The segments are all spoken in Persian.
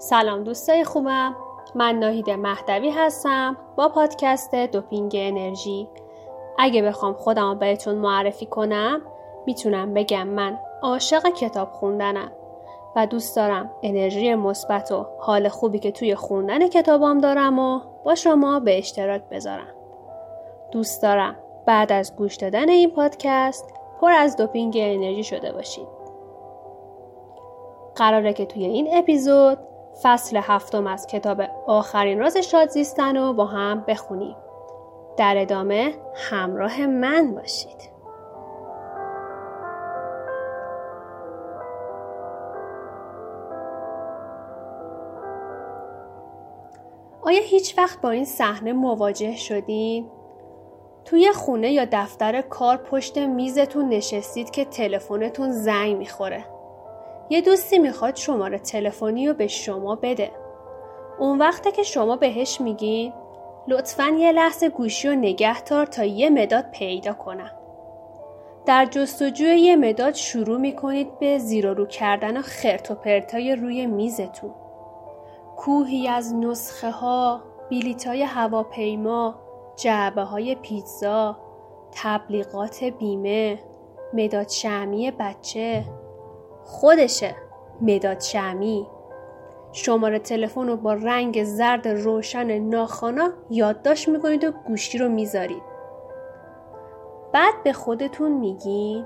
سلام دوستای خوبم. من ناهید مهدوی هستم با پادکست دوپینگ انرژی. اگه بخوام خودم بهتون معرفی کنم می‌تونم بگم من عاشق کتاب خوندنم و دوست دارم انرژی مثبت و حال خوبی که توی خوندن کتابام دارم و با شما به اشتراک بذارم. دوست دارم بعد از گوش دادن این پادکست پر از دوپینگ انرژی شده باشید. قراره که توی این اپیزود فصل هفتم از کتاب آخرین راز شاد زیستن رو با هم بخونیم. در ادامه همراه من باشید. آیا هیچ وقت با این صحنه مواجه شدین؟ توی خونه یا دفتر کار پشت میزتون نشستید که تلفنتون زنگ می‌خوره. یه دوستی می‌خواد شماره تلفنی رو به شما بده. اون وقته که شما بهش میگین لطفا یه لحظه گوشی رو نگه دار تا یه مداد پیدا کنم. در جستجوی یه مداد شروع می‌کنید به زیر رو کردن و خرت و پرتای روی میزتون. کوهی از نسخه ها، بیلیتای هواپیما، جعبه های پیتزا، تبلیغات بیمه، مداد شمی بچه، خودشه. مداد شمی. شماره تلفن رو با رنگ زرد روشن ناخانا یادداشت می‌کنید و گوشی رو می‌ذارید. بعد به خودتون میگین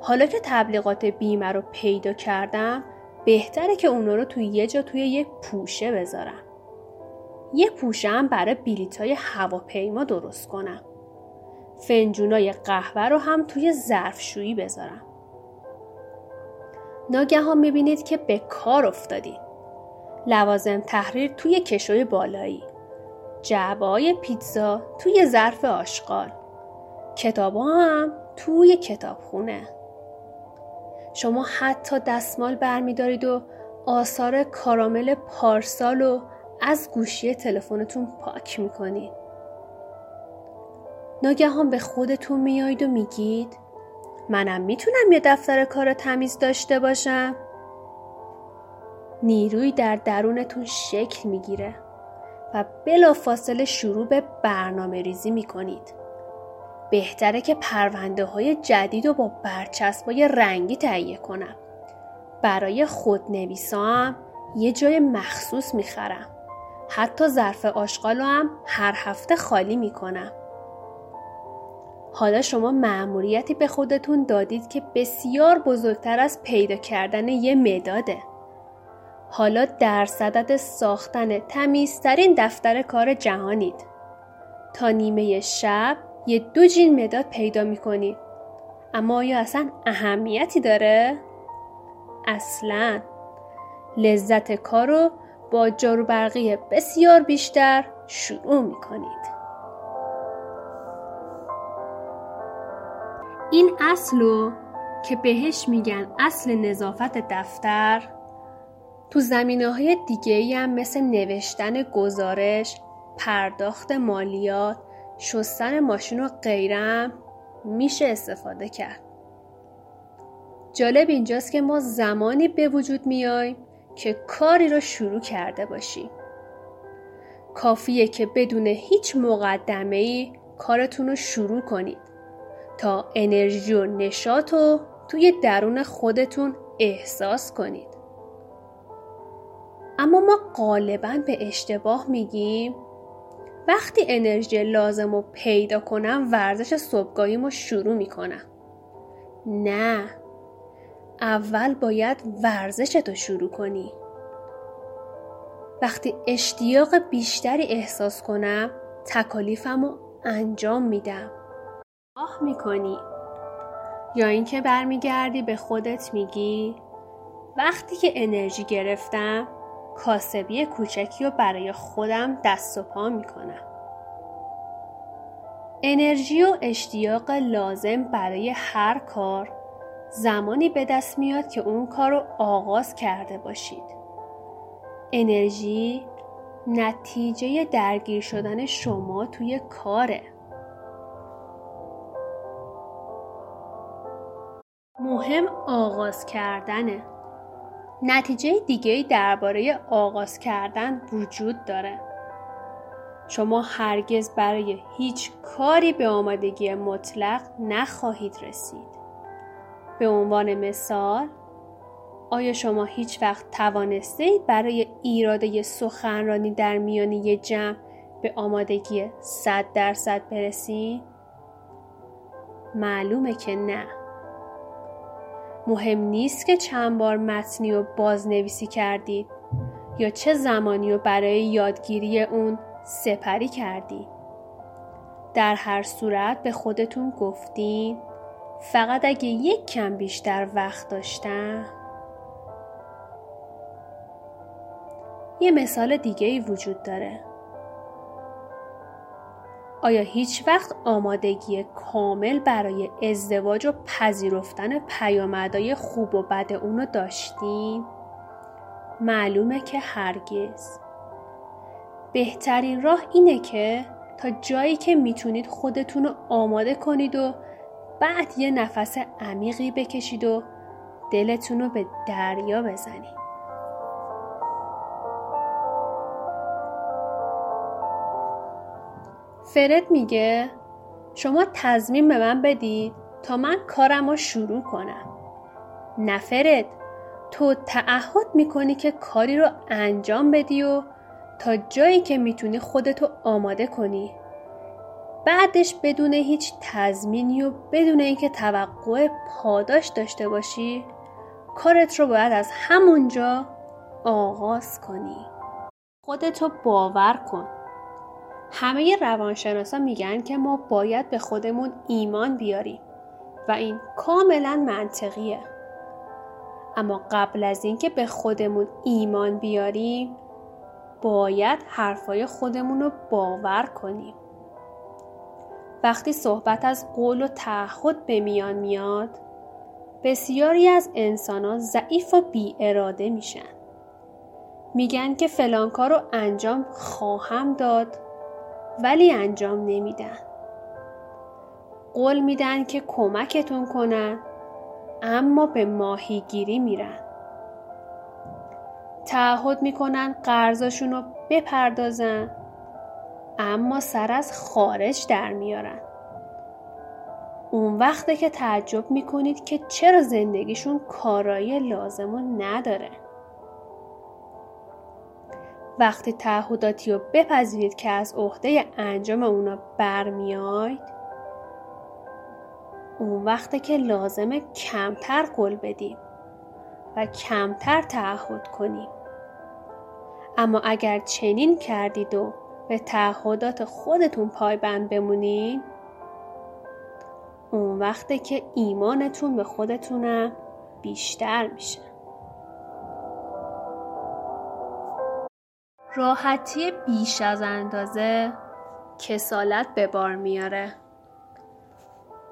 حالا که تبلیغات بیمه رو پیدا کردم بهتره که اونا رو توی یه جا توی یک پوشه بذارم. یه پوشه هم برای بیلیتای هواپیما درست کنم. فنجونای قهوه رو هم توی ظرفشویی بذارم. ناگهان می‌بینید که به کار افتادید. لوازم تحریر توی کشوی بالایی. جعبه های پیتزا توی ظرف آشغال. کتاب هم توی کتابخونه. شما حتی دستمال برمیدارید و آثار کارامل پارسال رو از گوشی تلفنتون پاک می‌کنید. ناگهان به خودتون میایید و میگید منم می‌تونم یه دفتر کار تمیز داشته باشم؟ نیروی در درونتون شکل می‌گیره و بلا فاصله شروع به برنامه ریزی می‌کنید. بهتره که پرونده های جدید رو با برچسبای رنگی تهیه کنم. برای خود نویسام یه جای مخصوص می‌خرم. حتی ظرف آشغال هم هر هفته خالی می‌کنم. حالا شما مأموریتی به خودتون دادید که بسیار بزرگتر از پیدا کردن یه مداده. حالا در صدد ساختن تمیزترین دفتر کار جهانید. تا نیمه شب یه دو جین مداد پیدا می‌کنید. اما آیا اصلا اهمیتی داره؟ اصلا لذت کار رو با جارو برقی بسیار بیشتر شروع می‌کنید. این اصلو که بهش میگن اصل نظافت دفتر تو زمینه های دیگه هم مثل نوشتن گزارش، پرداخت مالیات، شستن ماشین و غیرم میشه استفاده کرد. جالب اینجاست که ما زمانی به وجود میایم که کاری رو شروع کرده باشیم. کافیه که بدون هیچ مقدمه ای کارتون رو شروع کنید. تا انرژی و نشاط رو توی درون خودتون احساس کنید. اما ما غالبا به اشتباه میگیم وقتی انرژی لازم رو پیدا کنم ورزش صبحگاهیمو شروع می‌کنم. نه اول باید ورزش تو شروع کنی. وقتی اشتیاق بیشتری احساس کنم تکالیفم رو انجام میدم. آه می‌کنی. یا اینکه برمیگردی به خودت میگی وقتی که انرژی گرفتم کاسبی کوچکی رو برای خودم دست و پا می‌کنم. انرژی و اشتیاق لازم برای هر کار زمانی به دست میاد که اون کار رو آغاز کرده باشید. انرژی نتیجه درگیر شدن شما توی کاره. مهم آغاز کردنه نتیجه دیگه درباره آغاز کردن وجود داره. شما هرگز برای هیچ کاری به آمادگی مطلق نخواهید رسید. به عنوان مثال آیا شما هیچ وقت توانسته اید برای ایراده سخنرانی در میان یک جمع به آمادگی صد درصد برسید؟ معلومه که نه. مهم نیست که چند بار متنی و بازنویسی کردید یا چه زمانی و برای یادگیری اون سپری کردید. در هر صورت به خودتون گفتین فقط اگه یک کم بیشتر وقت داشتم یه مثال دیگه ای وجود داره آیا هیچ وقت آمادگی کامل برای ازدواج و پذیرفتن پیامدهای خوب و بد اونو داشتیم؟ معلومه که هرگز بهترین راه اینه که تا جایی که می‌تونید خودتون رو آماده کنید و بعد یه نفس عمیقی بکشید و دلتون رو به دریا بزنید. فرد میگه شما تضمین به من بدید تا من کارم رو شروع کنم. نه فرد تو تعهد می‌کنی که کاری رو انجام بدی و تا جایی که می‌تونی خودتو آماده کنی. بعدش بدون هیچ تضمینی و بدون اینکه توقع پاداش داشته باشی کارت رو باید از همونجا آغاز کنی. خودتو باور کن. همه روانشناسا میگن که ما باید به خودمون ایمان بیاریم و این کاملا منطقیه. اما قبل از اینکه به خودمون ایمان بیاریم باید حرفای خودمون رو باور کنیم. وقتی صحبت از قول و تعهد به میان میاد بسیاری از انسانان ضعیف و بی اراده میشن. میگن که فلان کار رو انجام خواهم داد ولی انجام نمیدن. قول میدن که کمکتون کنن اما به ماهیگیری میرن. تعهد می‌کنن قرضاشون رو بپردازن اما سر از خارج در میارن. اون وقته که تعجب می‌کنید که چرا زندگیشون کارایی لازم نداره. وقتی تعهداتی رو بپذیرید که از عهده انجام اونا برمیاید اون وقته که لازمه کمتر قول بدیم و کمتر تعهد کنیم. اما اگر چنین کردید و به تعهدات خودتون پایبند بمونین اون وقته که ایمانتون به خودتونم بیشتر میشه. راحتی بیش از اندازه کسالت به بار میاره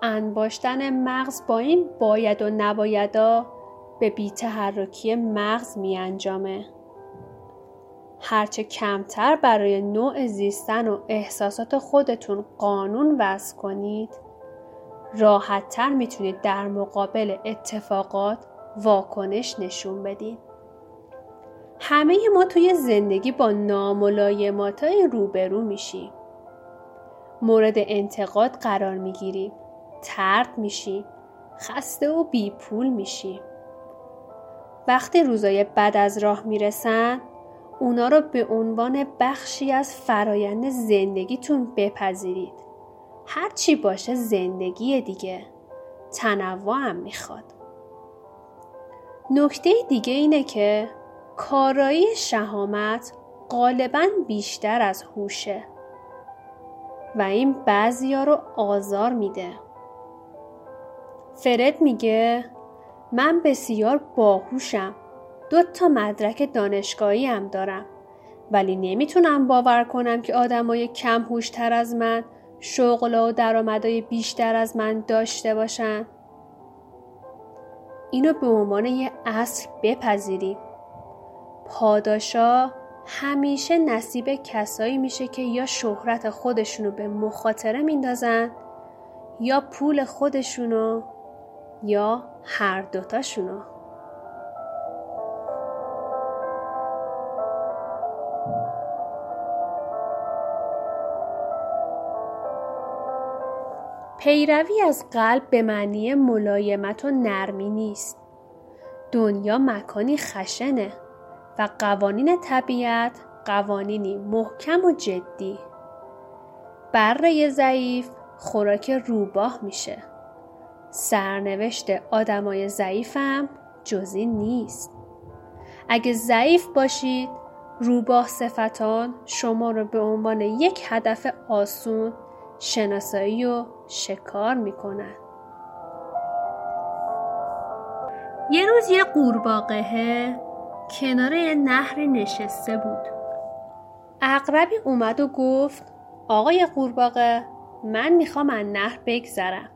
انباشتن مغز با این باید و نبایدا به بیتحرکی مغز می انجامه. هرچه کمتر برای نوع زیستن و احساسات خودتون قانون وضع کنید راحتتر می‌تونید در مقابل اتفاقات واکنش نشون بدید. همه ما توی زندگی با ناملایماتای روبرو میشیم. مورد انتقاد قرار می‌گیریم. ترد میشیم. خسته و بی پول میشیم. وقتی روزای بد از راه می‌رسن اونا رو به عنوان بخشی از فرایند زندگیتون بپذیرید. هر چی باشه زندگی دیگه. تنوع هم می‌خواد. نکته دیگه اینه که کارایی شهامت غالبا بیشتر از هوشه. و این بعضیا رو آزار میده. فرد میگه من بسیار باهوشم. دو تا مدرک دانشگاهی هم دارم. ولی نمی‌تونم باور کنم که آدمای کم هوشتر از من شغل و درآمدهای بیشتر از من داشته باشن. اینو به عنوان یه اصل بپذیریم. پاداشا همیشه نصیب کسایی میشه که یا شهرت خودشونو به مخاطره میندازن یا پول خودشونو یا هر دوتاشونو پیروی از قلب به معنی ملایمت و نرمی نیست. دنیا مکانی خشنه. قوانین طبیعت قوانینی محکم و جدی. بره ضعیف خوراک روباه میشه. سرنوشت آدمای ضعیفم جزی نیست. اگه ضعیف باشید روباه صفتان شما رو به عنوان یک هدف آسون شناسایی و شکار می‌کنن. یه روز یه قورباغه کنار یه نهری نشسته بود. اقربی اومد و گفت آقای قورباغه من می‌خوام از نهر بگذرم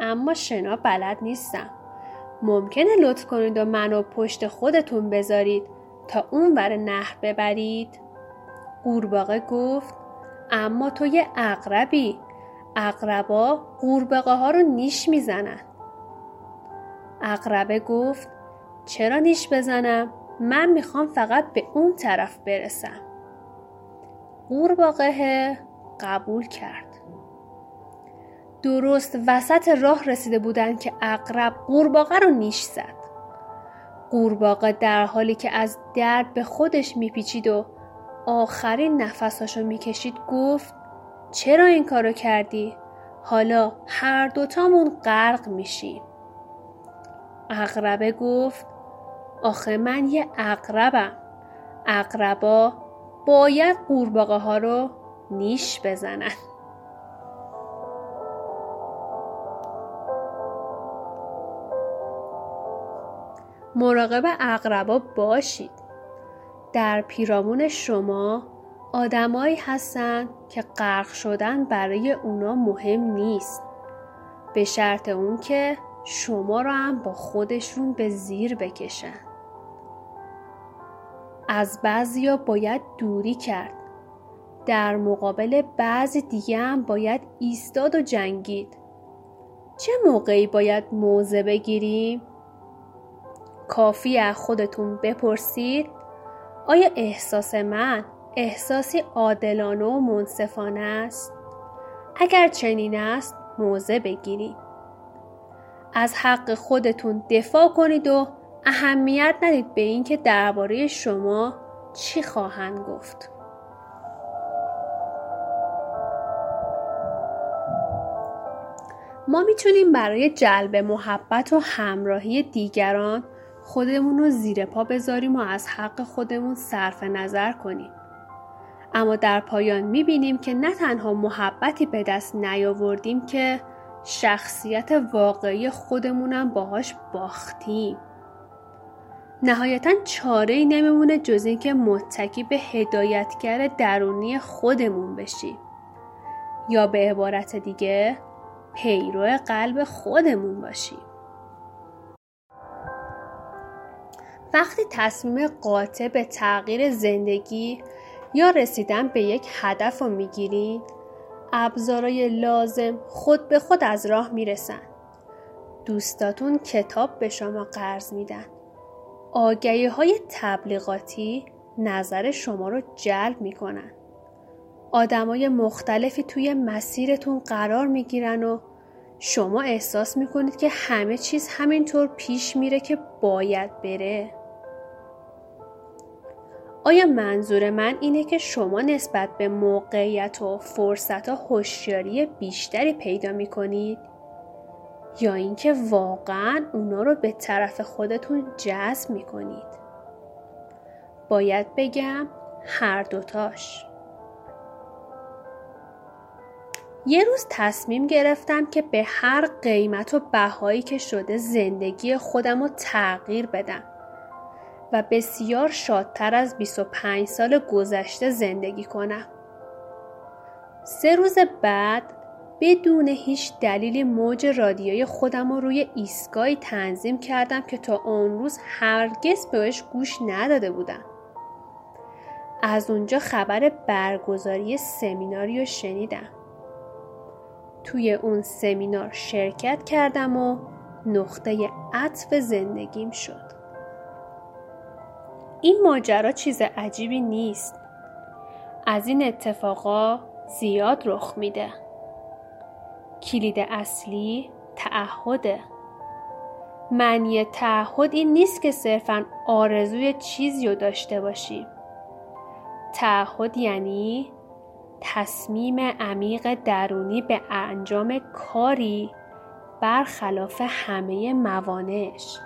اما شنا بلد نیستم. ممکنه لطف کنید و منو پشت خودتون بذارید تا اون بر نهر ببرید؟ قورباغه گفت اما تو یه اقربی اقربا قورباغه ها رو نیش می‌زنن اقربه گفت چرا نیش بزنم؟ من می‌خوام فقط به اون طرف برسم قورباغه قبول کرد درست وسط راه رسیده بودن که اقرب قورباغه رو نیش زد قورباغه در حالی که از درد به خودش میپیچید و آخرین نفساشو می‌کشید گفت چرا این کارو کردی؟ حالا هر دوتامون غرق میشیم. اقربه گفت آخه من یه اقربم. اقربا باید قورباغه ها رو نیش بزنن. مراقب اقربا باشید. در پیرامون شما آدمایی هستن که غرق شدن برای اونا مهم نیست. به شرط اون که شما را هم با خودشون به زیر بکشن. از بعضیا باید دوری کرد. در مقابل بعضی دیگه هم باید ایستاد و جنگید. چه موقعی باید موضع بگیریم؟ کافی از خودتون بپرسید آیا احساس من احساسی عادلانه و منصفانه است؟ اگر چنین است موضع بگیرید. از حق خودتون دفاع کنید و اهمیت ندید به اینکه درباره شما چی خواهند گفت. ما می‌تونیم برای جلب محبت و همراهی دیگران خودمون رو زیر پا بذاریم و از حق خودمون صرف نظر کنیم. اما در پایان می‌بینیم که نه تنها محبتی به دست نیاوردیم که شخصیت واقعی خودمونم باهاش باختیم. نهایتا چاره ای نمیمونه جز اینکه متکی به هدایتگر درونی خودمون بشیم. یا به عبارت دیگه پیرو قلب خودمون باشیم. وقتی تصمیم قاطع به تغییر زندگی یا رسیدن به یک هدف رو می‌گیرید ابزارای لازم خود به خود از راه می‌رسن دوستاتون کتاب به شما قرض میدن آگهی های تبلیغاتی نظر شما رو جلب می‌کنن آدمای مختلفی توی مسیرتون قرار می‌گیرن و شما احساس می‌کنید که همه چیز همینطور پیش میره که باید بره آیا منظور من اینه که شما نسبت به موقعیت و فرصت ها هوشیاری بیشتری پیدا می کنید؟ یا اینکه واقعا اونا رو به طرف خودتون جذب می کنید؟ باید بگم هر دوتاش. یه روز تصمیم گرفتم که به هر قیمت و بهایی که شده زندگی خودم رو تغییر بدم. و بسیار شادتر از 25 سال گذشته زندگی کنم. سه روز بعد بدون هیچ دلیل موج رادیوی خودم رو روی ایستگاهی تنظیم کردم که تا اون روز هرگز بهش گوش نداده بودم. از اونجا خبر برگزاری سمیناری رو شنیدم. توی اون سمینار شرکت کردم و نقطه عطف زندگیم شد. این ماجرا چیز عجیبی نیست. از این اتفاقا زیاد رخ میده. کلید اصلی تعهده. معنی تعهد این نیست که صرفا آرزوی چیزی رو داشته باشی. تعهد یعنی تصمیم عمیق درونی به انجام کاری برخلاف همه موانعش.